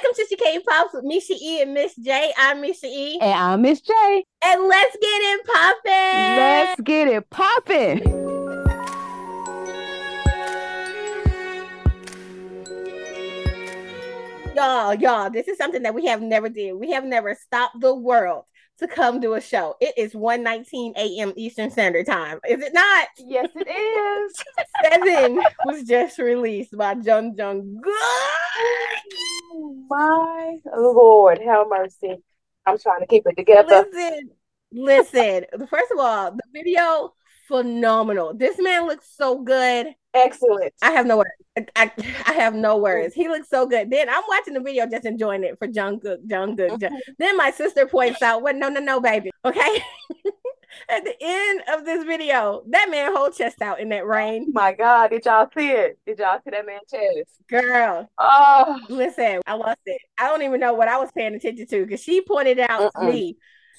Welcome to She K-Pops with Mesha E and Miz Jae. I'm Mesha E. And I'm Miz Jae. And let's get it poppin'. Let's get it poppin'. Y'all, y'all, this is something that we have never did. We have never stopped the world to come do a show. It is 1:19 a.m. Eastern Standard Time. Is it not? Yes, it is. Seven was just released by Jung Jung. My Lord, have mercy. I'm trying to keep it together. Listen, listen. First of all, the video phenomenal. This man looks so good. Excellent. I have no words. I, I have no words. He looks so good. Then I'm watching the video, just enjoying it for Jungkook, Jungkook. Jung. Mm-hmm. Then my sister points out, "What? No, no, no, baby. Okay." At the end of this video, that man whole chest out in that rain. Oh my God, did y'all see it? Did y'all see that man chest? Girl. Oh, listen, I lost it. I don't even know what I was paying attention to because she pointed out uh-uh. to me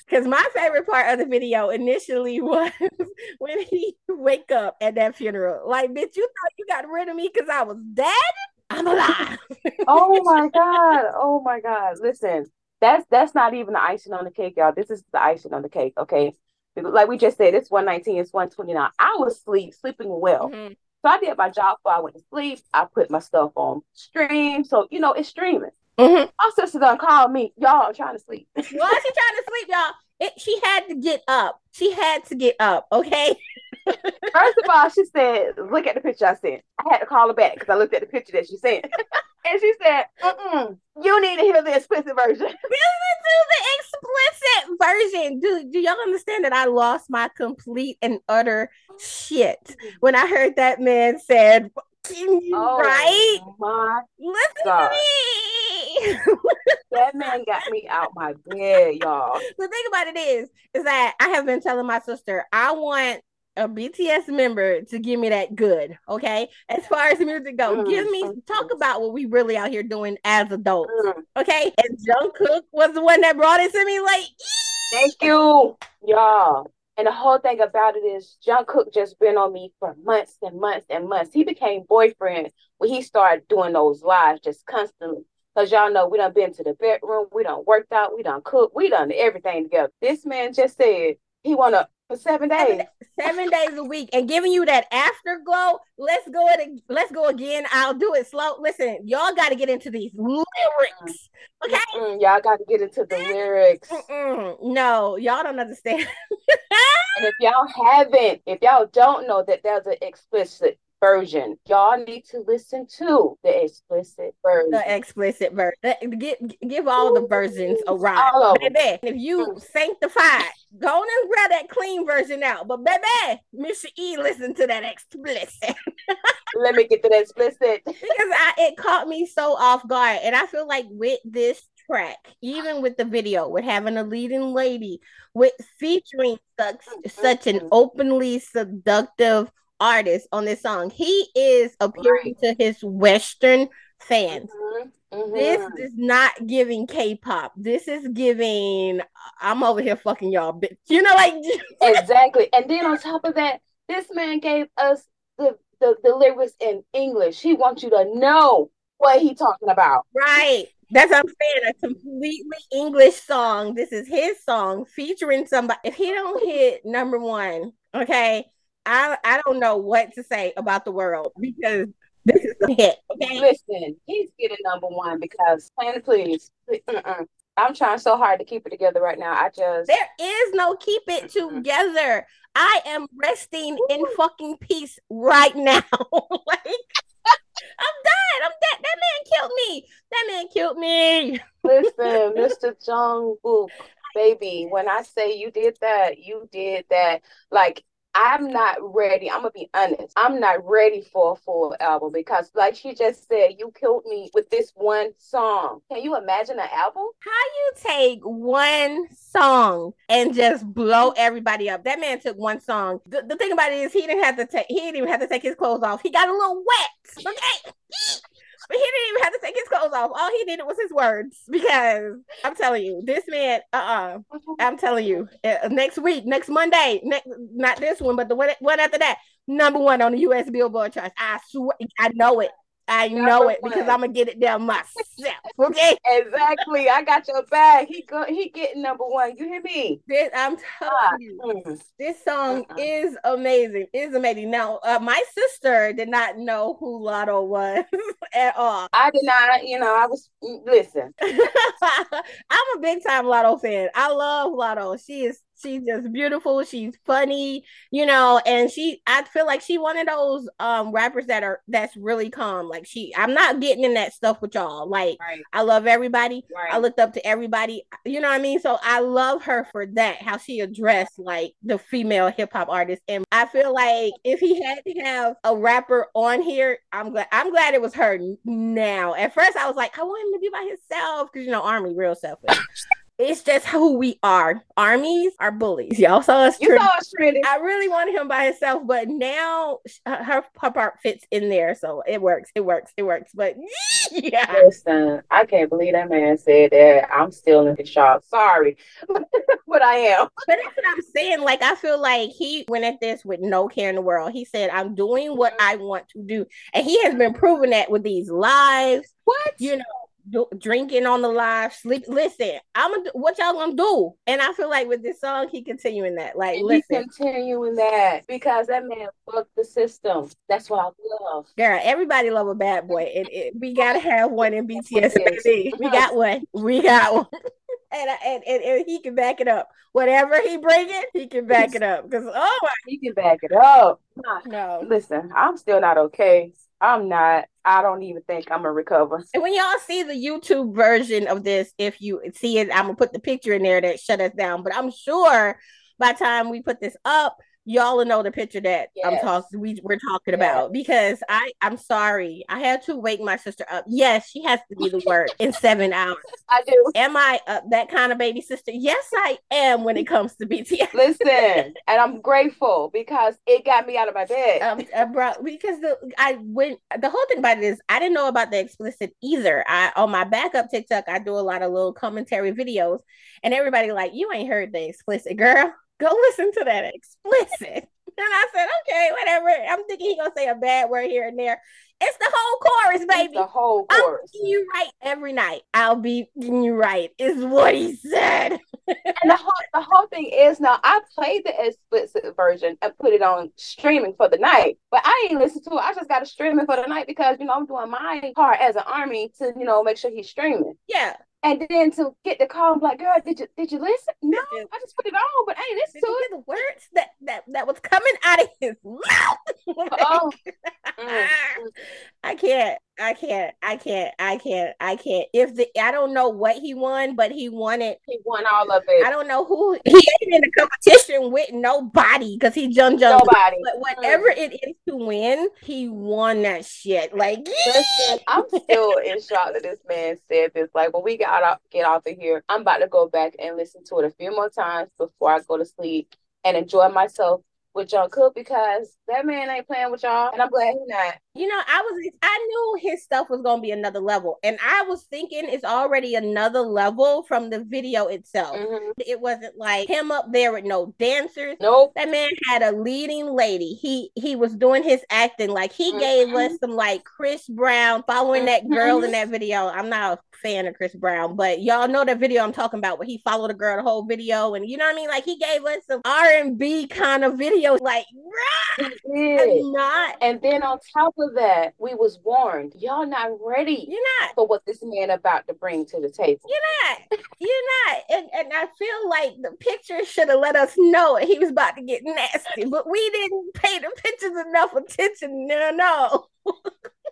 because my favorite part of the video initially was when he wake up at that funeral. Like, bitch, you thought you got rid of me because I was dead? I'm alive. oh my god! Oh my god! Listen, that's that's not even the icing on the cake, y'all. This is the icing on the cake. Okay, like we just said, it's 119, it's 129. I was asleep, sleeping well. Mm-hmm. So I did my job before I went to sleep. I put my stuff on stream. So, you know, it's streaming. Mm-hmm. My sister done called me. Y'all, I'm trying to sleep. Why is she trying to sleep, y'all? It, she had to get up. She had to get up, okay? First of all, she said, look at the picture I sent. I had to call her back because I looked at the picture that she sent. and she said, Mm-mm, you need to hear the explicit version. Listen to the explicit version. Do, do y'all understand that I lost my complete and utter shit when I heard that man said, oh, right? My Listen God. to me. that man got me out my bed, y'all. The thing about it is, is that I have been telling my sister, I want a BTS member to give me that good. Okay. As far as music go, mm, give me talk about what we really out here doing as adults. Mm. Okay. And Jungkook was the one that brought it to me. Like, thank you, y'all. And the whole thing about it is Jungkook just been on me for months and months and months. He became boyfriend when he started doing those lives just constantly. Cause y'all know we done been to the bedroom, we done worked out, we done cooked, we done everything together. This man just said he wanna for seven days. Seven, seven days a week and giving you that afterglow. Let's go it. Let's go again. I'll do it slow. Listen, y'all got to get into these lyrics. Okay, Mm-mm, y'all got to get into the lyrics. Mm-mm. No, y'all don't understand. and if y'all haven't, if y'all don't know that there's an explicit version. Y'all need to listen to the explicit version. The explicit version. Give give all the versions a ride. All baby, if you sanctified, go on and grab that clean version out. But baby, Mr. E, listen to that explicit. Let me get to that explicit. because I, it caught me so off guard. And I feel like with this track, even with the video, with having a leading lady, with featuring such, such an mm-hmm. openly seductive artist on this song. He is appealing right. to his Western fans. Mm-hmm. Mm-hmm. This is not giving K-pop. This is giving. I'm over here fucking y'all, bitch. You know, like exactly. And then on top of that, this man gave us the the, the lyrics in English. He wants you to know what he talking about. Right. That's what I'm saying. A completely English song. This is his song featuring somebody. If he don't hit number one, okay, I I don't know what to say about the world because this is a hit. Okay, listen, he's getting number one because plan please. Uh-uh. I'm trying so hard to keep it together right now. I just there is no keep it together. I am resting Ooh. in fucking peace right now. like I'm done. I'm dead. That man killed me. That man killed me. Listen, Mr. Jungkook, baby, when I say you did that, you did that. Like I'm not ready. I'm gonna be honest. I'm not ready for a full album because, like she just said, you killed me with this one song. Can you imagine an album? How you take one song and just blow everybody up? That man took one song. The, the thing about it is, he didn't have to take. He didn't even have to take his clothes off. He got a little wet. Okay. But he didn't even have take his clothes off. All he needed was his words. Because I'm telling you, this man, uh uh-uh, uh, i am telling you, uh, next week, next Monday, next, not this one, but the one, one after that, number one on the US Billboard charts. I swear, I know it. I know it because I'm gonna get it down myself. Okay. exactly. I got your back. He go. He getting number one. You hear me? This, I'm telling ah, you, mm. this song uh-uh. is amazing. Is amazing. Now, uh, my sister did not know who Latto was at all. I did not. You know, I was mm, listen. I'm a big time Latto fan. I love Latto. She is she's just beautiful she's funny you know and she i feel like she one of those um rappers that are that's really calm like she i'm not getting in that stuff with y'all like right. i love everybody right. i looked up to everybody you know what i mean so i love her for that how she addressed like the female hip-hop artist and i feel like if he had to have a rapper on here i'm glad i'm glad it was her now at first i was like i want him to be by himself because you know army real selfish it's just who we are. Armies are bullies. Y'all saw us. You saw us trending. I really wanted him by himself, but now her, her part fits in there, so it works. It works. It works. But yeah, listen, I can't believe that man said that. I'm still in shock. Sorry, but I am. But that's what I'm saying. Like I feel like he went at this with no care in the world. He said, "I'm doing what I want to do," and he has been proving that with these lives. What you know do, drinking on the live, sleep. Listen, I'm gonna what y'all gonna do? And I feel like with this song, he continuing that. Like, listen, continuing that because that man fucked the system. That's what I love. Girl, everybody love a bad boy, and it, we gotta have one in BTS, baby. We got one. We got one. and, and, and and he can back it up. Whatever he bring it, he can back it up. Because oh my, he can back it up. No, listen, I'm still not okay. I'm not. I don't even think I'm gonna recover. And when y'all see the YouTube version of this, if you see it, I'm gonna put the picture in there that shut us down. But I'm sure by time we put this up, y'all will know the picture that yes. I'm talking we we're talking yes. about because I I'm sorry I had to wake my sister up. Yes, she has to be the word in seven hours. I do. Am I uh, that kind of baby sister? Yes, I am when it comes to BTS. Listen, and I'm grateful because it got me out of my bed. Um, uh, bro, because the I went the whole thing about it is I didn't know about the explicit either. I on my backup TikTok I do a lot of little commentary videos, and everybody like you ain't heard the explicit girl go listen to that explicit. And I said, okay, whatever. I'm thinking he gonna say a bad word here and there. It's the whole chorus, baby. It's the whole chorus. I'm you right every night. I'll be you right. Is what he said. and the whole the whole thing is now I played the explicit version and put it on streaming for the night, but I ain't listen to it. I just got to stream it for the night because you know I'm doing my part as an army to you know make sure he's streaming. Yeah. And then to get the call, I'm like, girl, did you did you listen? No, I just put it on, but hey, ain't listen to it. The words that that that was coming out of his mouth. oh. mm. I can't. I can't. I can't. I can't. I can't. If the I don't know what he won, but he won it. He won all of it. I don't know who he ain't in a competition with nobody because he jumped jumped. Nobody. But whatever mm. it is to win, he won that shit. Like Listen, I'm still in shock that this man said this. Like when we got out, get off of here, I'm about to go back and listen to it a few more times before I go to sleep and enjoy myself with Jungkook because that man ain't playing with y'all, and I'm glad he's not. You know, I was I knew his stuff was gonna be another level, and I was thinking it's already another level from the video itself. Mm-hmm. It wasn't like him up there with no dancers. Nope. That man had a leading lady. He he was doing his acting like he mm-hmm. gave us some like Chris Brown following mm-hmm. that girl in mm-hmm. that video. I'm not a fan of Chris Brown, but y'all know the video I'm talking about where he followed a girl the whole video, and you know what I mean. Like he gave us some R and B kind of video. Like, not. And then on top of that, we was warned, y'all not ready. You're not for what this man about to bring to the table. You're not. You're not. And and I feel like the picture should have let us know he was about to get nasty, but we didn't pay the pictures enough attention. No, no.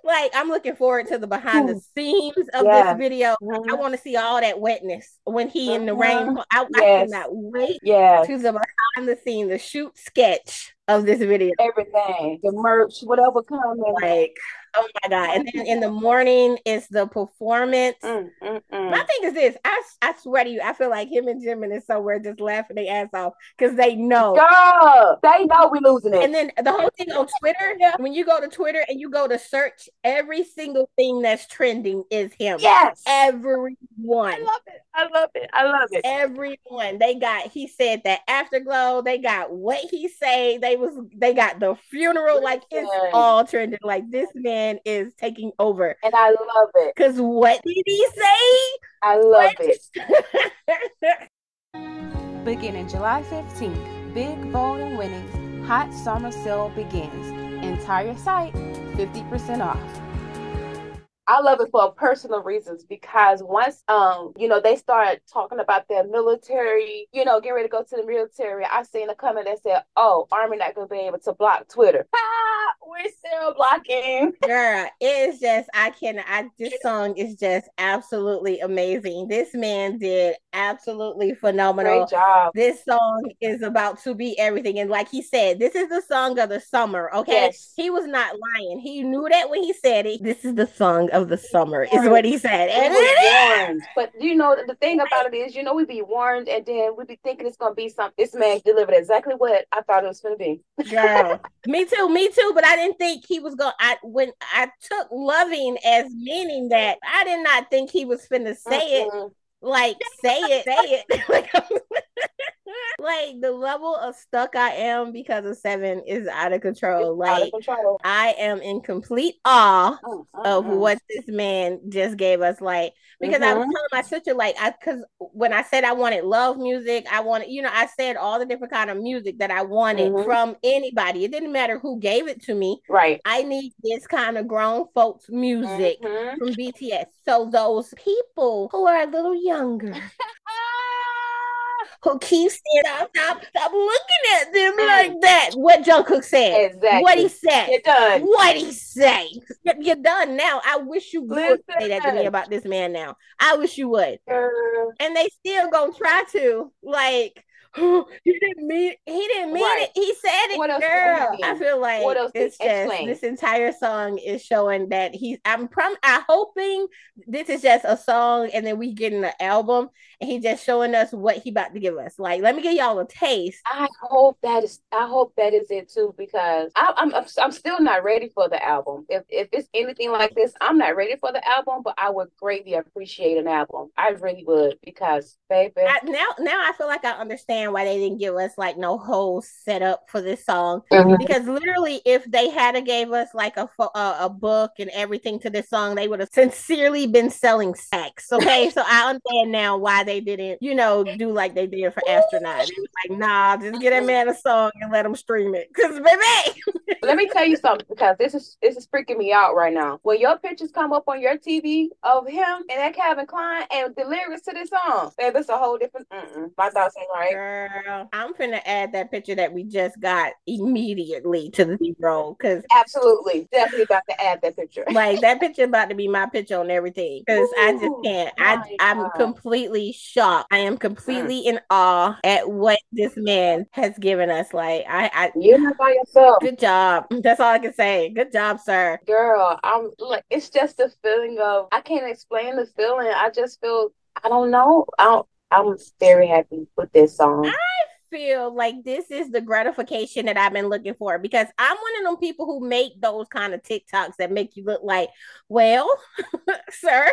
like I'm looking forward to the behind the scenes of yeah. this video. Mm-hmm. I want to see all that wetness when he mm-hmm. in the rain. Mm-hmm. I, yes. I cannot wait yeah. to the behind the scene, the shoot sketch of this video. Everything, the merch, whatever coming. Like Oh my god! And then in the morning is the performance. Mm, mm, mm. My thing is this: I, I swear to you, I feel like him and Jimin is somewhere just laughing their ass off because they know. Girl, they know we losing it. And then the whole thing on Twitter. Yeah. When you go to Twitter and you go to search, every single thing that's trending is him. Yes, everyone. I love it. I love it. I love it. Everyone. They got. He said that afterglow. They got what he say. They was. They got the funeral. Like it's all trending. Like this man man is taking over. And I love it. Cause what did he say? I love what? it. Beginning July 15th, big bold and winnings hot summer sale begins. Entire site 50% off. I love it for personal reasons because once um you know they start talking about their military, you know, get ready to go to the military. I seen a comment that said, "Oh, Army not gonna be able to block Twitter." Ah, we're still blocking. Girl, it is just I can. I this song is just absolutely amazing. This man did absolutely phenomenal. Great job. This song is about to be everything, and like he said, this is the song of the summer. Okay, yes. he was not lying. He knew that when he said it. This is the song of the summer is what he said. And warned. But you know, the thing about it is, you know, we'd be warned and then we'd be thinking it's gonna be something. This man delivered exactly what I thought it was gonna be. Girl. me too, me too. But I didn't think he was gonna I when I took loving as meaning that I did not think he was finna say mm-hmm. it like say it, say it. like the level of stuck I am because of seven is out of control. It's like of control. I am in complete awe mm-hmm. of what this man just gave us. Like because mm-hmm. I was mm-hmm. telling my sister, like I because when I said I wanted love music, I wanted, you know, I said all the different kind of music that I wanted mm-hmm. from anybody. It didn't matter who gave it to me. Right. I need this kind of grown folks music mm-hmm. from BTS. So those people who are a little younger who keeps saying, stop, stop, stop looking at them mm. like that. What Jungkook said. Exactly. What he said. You're done. What he say. You're done now. I wish you would Listen. say that to me about this man now. I wish you would. Uh, and they still gonna try to. Like, he didn't mean he didn't mean right. it. He said it, girl. I feel like what else it's just explain? this entire song is showing that he's. I'm prom. I hoping this is just a song, and then we get in the album, and he just showing us what he about to give us. Like, let me give y'all a taste. I hope that is. I hope that is it too, because I, I'm I'm still not ready for the album. If if it's anything like this, I'm not ready for the album, but I would greatly appreciate an album. I really would, because baby, I, now now I feel like I understand why they didn't give us like no whole setup for this song mm-hmm. because literally if they had to gave us like a, a, a book and everything to this song they would have sincerely been selling sex okay so i understand now why they didn't you know do like they did for astronaut. It was like nah just get a man a song and let him stream it. Because baby let me tell you something because this is this is freaking me out right now when your pictures come up on your tv of him and that Calvin Klein and the lyrics to this song baby it's a whole different mm-mm. my thoughts ain't right Girl I'm finna add that picture that we just got immediately to the roll because absolutely, definitely about to add that picture. like that picture about to be my picture on everything because I just can't. I I'm God. completely shocked. I am completely mm. in awe at what this man has given us. Like I, I not by yourself. Good job. That's all I can say. Good job, sir. Girl, I'm like it's just a feeling of I can't explain the feeling. I just feel I don't know. I don't I'm very happy with this song. I feel like this is the gratification that I've been looking for because I'm one of them people who make those kind of TikToks that make you look like, well, sir,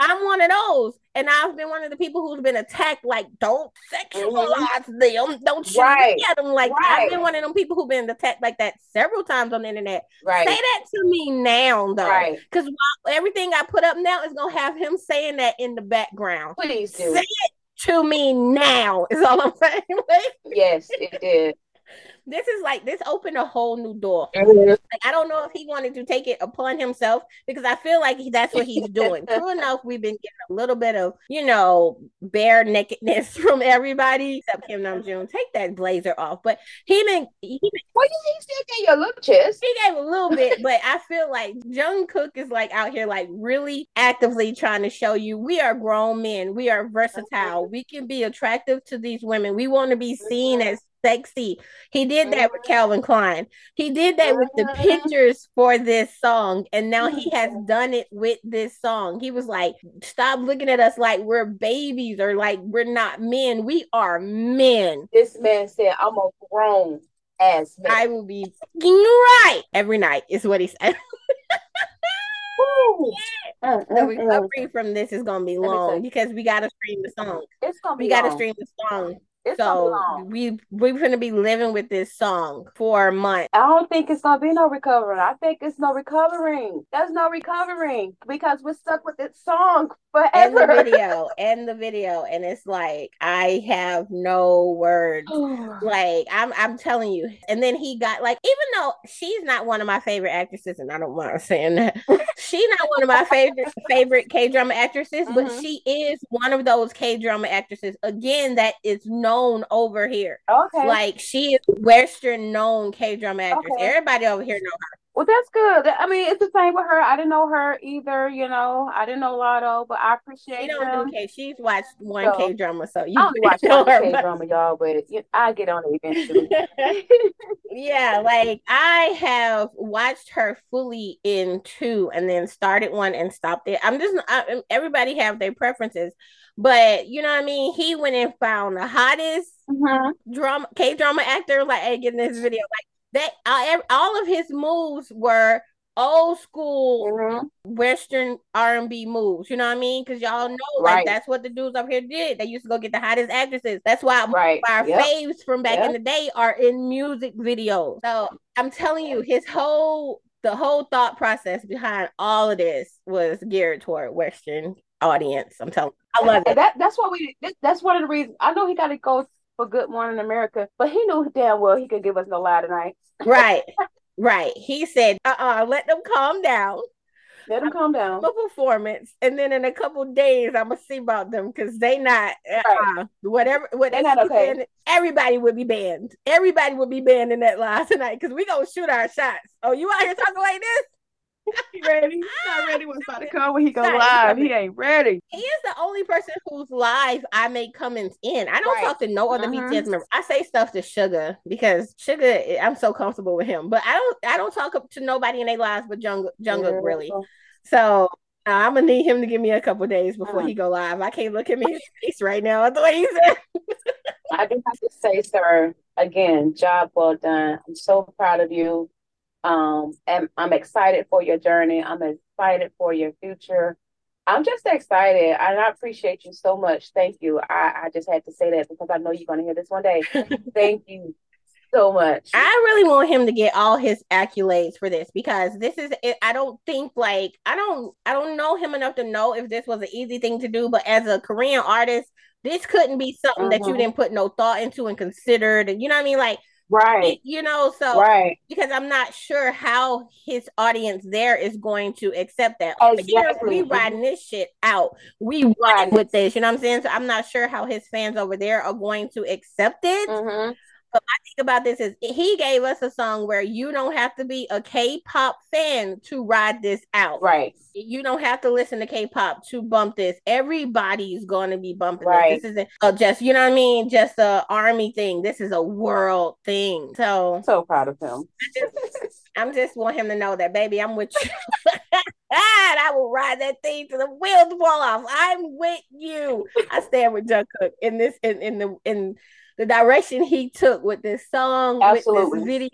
I'm one of those. And I've been one of the people who's been attacked, like, don't sexualize mm-hmm. them. Don't shoot right. at them like right. I've been one of them people who've been attacked like that several times on the internet. Right. Say that to me now, though. Because everything I put up now is going to have him saying that in the background. Please do. Say it to me now is all I'm saying. yes, it did this is like this opened a whole new door. Like, I don't know if he wanted to take it upon himself because I feel like that's what he's doing. True enough, we've been getting a little bit of you know bare nakedness from everybody except Kim Namjoon. Take that blazer off, but he been he been. Well, he still gave you a little chest. He gave a little bit, but I feel like Jungkook is like out here like really actively trying to show you we are grown men, we are versatile, we can be attractive to these women. We want to be seen as sexy. He did that with Calvin Klein. He did that with the uh-huh. pictures for this song. And now he has done it with this song. He was like, stop looking at us like we're babies or like we're not men. We are men. This man said, I'm a grown ass man. I will be right every night, is what he said. Uh, the uh, recovery uh. from this is gonna be long because we gotta stream the song. It's gonna be we gotta stream the song It's So we we're gonna be living with this song for a month. I don't think it's gonna be no recovering. I think it's no recovering. There's no recovering because we're stuck with this song forever. And the video, and the video, and it's like I have no words. Like I'm, I'm telling you. And then he got like, even though she's not one of my favorite actresses, and I don't mind saying that, she's not one of my favorite favorite K drama actresses, but Mhm. she is one of those K drama actresses again that is known over here. okay. Like she is Western known K drama actress. Okay. Everybody over here know her. Well, that's good. I mean, it's the same with her. I didn't know her either. You know, I didn't know Latto, but I appreciate She don't do K. She's watched one So, K drama, so you I only watch one. K drama, y'all, but I get on it eventually. yeah, like I have watched her fully in two and then started one and stopped it. I'm just I, everybody have their preferences, but you know what I mean. He went and found the hottest Mhm. drama K drama actor like in this video like that. Uh, all of his moves were old school Mhm. Western R and B moves. You know what I mean? Because y'all know like Right. that's what the dudes up here did. They used to go get the hottest actresses. That's why Right. our Yep. faves from back Yep. in the day are in music videos. So I'm telling you, his whole the whole thought process behind all of this was geared toward Western audience. I'm telling you. I love And it. that that's what we that's one of the reasons I know he got to go for Good Morning America, but he knew damn well he could give us no lie tonight. Right. Right. He said, uh uh let them calm down. Let them calm down. A performance, and then in a couple days, I'm gonna see about them because they not uh, whatever. What They're they not okay. saying, Everybody would be banned. Everybody would be banned in that live tonight because we gonna shoot our shots. Oh, you out here talking like this? He ready? He's not ready when it's about to come when he go live. He ain't ready. He is the only person whose live I make comments in. I don't Right. talk to no other Mhm. BTS member. I say stuff to Suga because Suga, I'm so comfortable with him. But I don't, I don't talk to nobody in their lives but Jungle, Jungkook really. So uh, I'm gonna need him to give me a couple days before Mm. he go live. I can't look him in his face right now. The way he's. said, I do have to say, sir, again, job well done. I'm so proud of you. Um, and I'm excited for your journey. I'm excited for your future. I'm just excited, and I appreciate you so much. Thank you. I, I just had to say that because I know you're going to hear this one day. Thank you so much. I really want him to get all his accolades for this because this is. I don't think like I don't. I don't know him enough to know if this was an easy thing to do. But as a Korean artist, this couldn't be something that you Mhm. didn't put no thought into and considered. And you know what I mean? Like Right, you know. So right. because I'm not sure how his audience there is going to accept that. Exactly. we riding this shit out. We Right. with this. You know what I'm saying? So I'm not sure how his fans over there are going to accept it. Mm-hmm. Hmm Think about this is he gave us a song where you don't have to be a K-pop fan to ride this out. Right, You don't have to listen to K-pop to bump this. Everybody's going to be bumping Right. this. This isn't just you know what I mean, just a army thing. This is a world thing. So so proud of him. I'm just want him to know that, baby, I'm with you. and I will ride that thing to the wheels fall off. I'm with you. I stand with Jungkook in this in, in the in the direction he took with this song, Absolutely. with this video.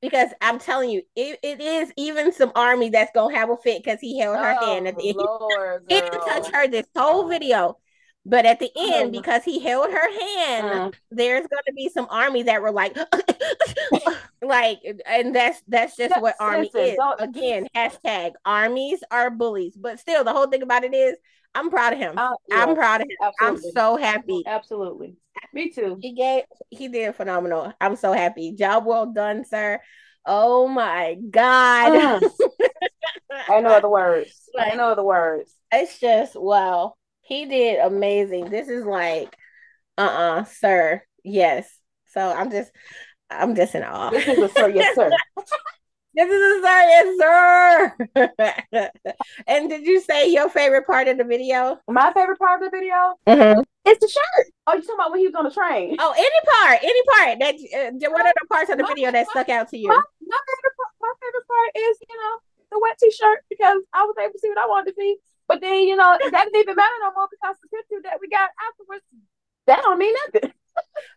Because I'm telling you, it, it is even some army that's gonna have a fit because he held her hand at the end. Oh, Lord, He didn't touch her this whole video. But at the end, Mm. because he held her hand, Mm. there's gonna be some army that were like, like, and that's that's just That- what army listen, is. don't- Again, hashtag armies are bullies. But still, the whole thing about it is, I'm proud of him. Uh, I'm proud of him. I'm so happy. Absolutely. Me too. He gave, he did phenomenal. I'm so happy. Job well done, sir. Oh my God. Mm. I know the words. I know the words. it's just wow he did amazing this is like uh-uh sir yes so i'm just i'm just in awe This is a sir, yes, sir. this is a sir yes sir and did you say your favorite part of the video My favorite part of the video mm-hmm. is the shirt. Oh, you talking about when he was on the train? oh any part any part that uh, what are the parts of the video that stuck out to you My, my favorite part, my favorite part is you know the wet t-shirt because I was able to see what I wanted to see. But then you know that didn't even matter no more because the picture that we got afterwards that don't mean nothing.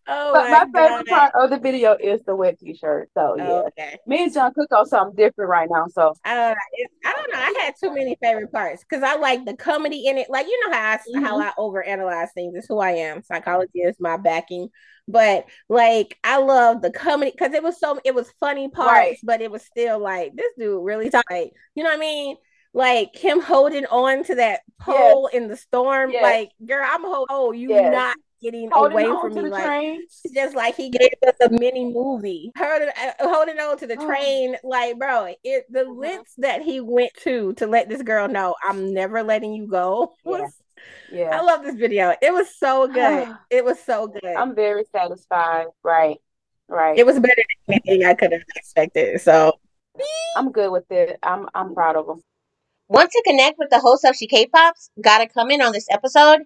Oh But my, my favorite part of the video is the wet t-shirt. So oh, yeah. Oh, okay. Me and Jungkook on something different right now. So uh, I don't know. It, I don't know. I had too many favorite parts because I like the comedy in it. Like you know how I how mm-hmm. I overanalyze things. It's who I am. Psychology is my backing. But like I love the comedy because it was so it was funny parts, Right. but it was still like this dude really tight. You know what I mean? Like him holding on to that pole in the storm. Yes. Like, girl, I'm holding. Oh, you Yes. not getting holding away from me. Like train. just like he gave us a mini movie. Holding, uh, holding on to the Oh. train, like bro, it the Mhm. lengths that he went to to let this girl know I'm never letting you go. Yeah. Was, I love this video. It was so good. It was so good. I'm very satisfied. Right. Right. it was better than anything I could have expected. So I'm good with it. I'm I'm proud of him. Want to connect with the host of She K-Pops? Gotta come in on this episode?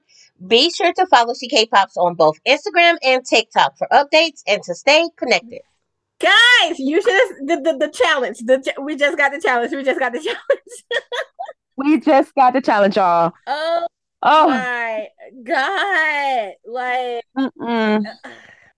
Be sure to follow She K-Pops on both Instagram and TikTok for updates and to stay connected. guys, you should have the, the the challenge. The ch- we just got the challenge. We just got the challenge. We just got the challenge, y'all. oh Oh, my god! Like. mm-mm.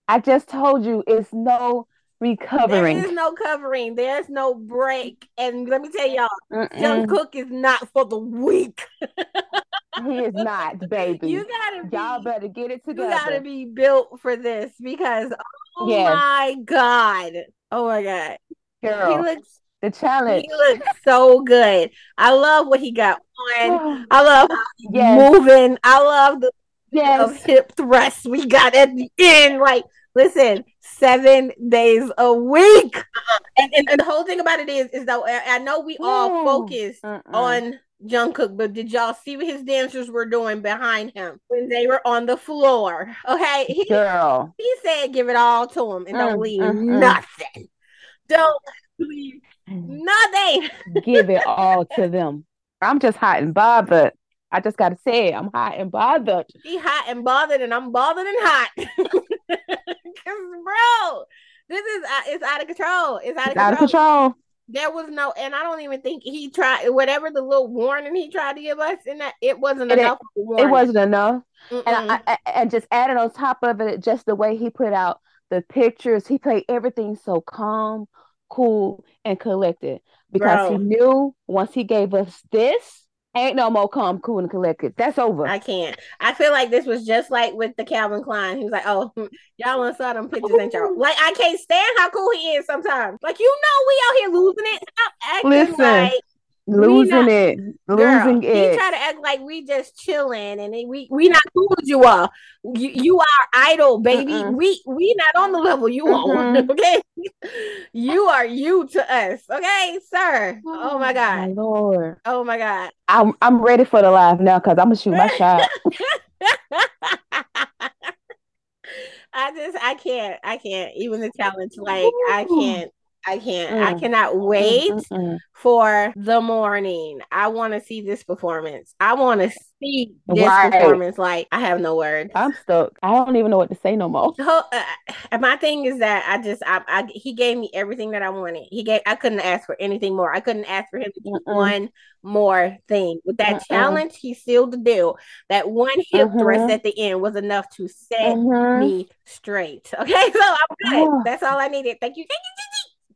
I just told you it's no There recovering. is no covering. There's no break. And let me tell y'all, Mm-mm. Jungkook is not for the weak. He is not, baby. You gotta be, Y'all better get it together. you gotta be built for this because oh Yes. my god, oh my god, he Girl, looks the challenge. he looks so good. I love what he got on. I love how he's Yes. moving. I love the Yes. hip thrusts we got at the end. Like, listen, seven days a week. And, and, and the whole thing about it is, is though I, know we all focus Mm-mm. on Jungkook, but did y'all see what his dancers were doing behind him when they were on the floor? Okay, he, Girl. he said, "Give it all to him and don't Mm, leave mm, mm. nothing. Don't leave nothing." Give it all to them. I'm just hot and bothered. I just gotta say it. I'm hot and bothered. He hot and bothered, and I'm bothered and hot. Cause bro, this is uh, it's out of control. It's out of It's out of control. There was no, and I don't even think he tried whatever the little warning he tried to give us, and that it wasn't It- enough. a It wasn't enough. Mm-mm. And I, I, and just added on top of it, just the way he put out the pictures, he played everything so calm, cool, and collected because he knew once he gave us this, ain't no more calm, cool, and collected. That's over. I can't. I feel like this was just like with the Calvin Klein. He was like, "Oh, y'all want saw them pictures, ain't y'all?" Like I can't stand how cool he is sometimes. Like you know, we out here losing it. Stop acting Listen, like losing not- it, Girl, losing it. he try to act like we just chilling and we we not cool as you are. You you are idol, baby. Mm-mm. We we not on the level you on. Mhm. Okay, you are you to us. Okay, sir. Oh my my god. Lord. Oh my god. I'm I'm ready for the live now because I'm gonna shoot my shot. I just I can't I can't even the challenge like I can't I can't I Mm. cannot wait Mm-mm. for the morning. I want to see this performance. I want to see this Right. performance. Like I have no words. I'm stuck. I don't even know what to say no more. Whole- uh, and my thing is that I just I, I he gave me everything that I wanted. He gave I couldn't ask for anything more. I couldn't ask for him to do Mm-mm. one more thing. With that Mm-mm. challenge, he sealed the deal. That one hip thrust Mhm. at the end was enough to set Mhm. me straight. Okay, so I'm good. That's all I needed. Thank you. Thank you.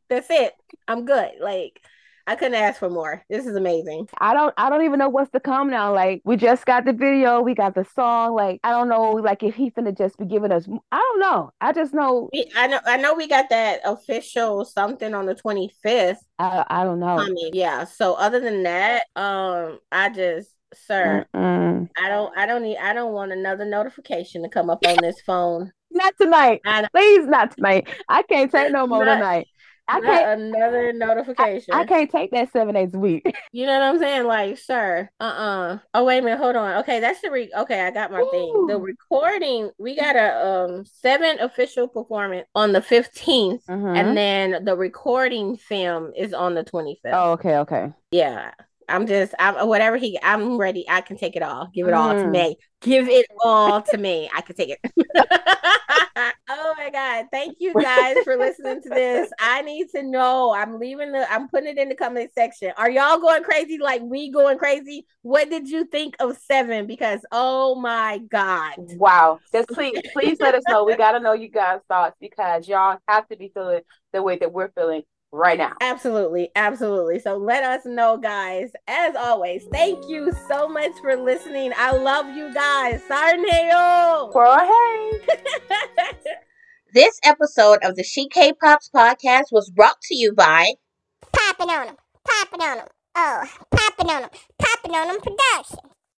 That's it. I'm good. Like I couldn't ask for more. This is amazing. I don't I don't even know what's to come now. Like we just got the video, we got the song. Like I don't know, like if he finna just be giving us. I don't know. I just know. We, I know. I know. We got that official something on the 25th. I I don't know. coming. Yeah. So other than that, um, I just, sir, Mm-mm. I don't, I don't need, I don't want another notification to come up on this phone. Not tonight. Please, not tonight. I can't take no more Not- tonight. I can't. another notification. I can't take that seven days a week. You know what I'm saying? Like, sir, uh-uh. Oh, wait a minute, hold on. Okay, that's the re okay, I got my thing. The recording, we got a um seven official performance on the 15th, Mhm. and then the recording film is on the 25th. Oh, okay, okay. Yeah. I'm just I'm whatever he I'm ready. I can take it all. Give it all to Mm. me. Give it all to me. I can take it. oh my god. Thank you guys for listening to this. I need to know. I'm leaving the I'm putting it in the comment section. Are y'all going crazy like we going crazy? What did you think of seven? Because oh my god. Wow. Just please, please let us know. We gotta know you guys' thoughts because y'all have to be feeling the way that we're feeling right now. Absolutely, absolutely. So let us know, guys. As always, thank you so much for listening. I love you guys. Sarneo. For hey. This episode of the She K-Pops podcast was brought to you by Popping on them, popping on them. Oh, popping on them, popping on them production.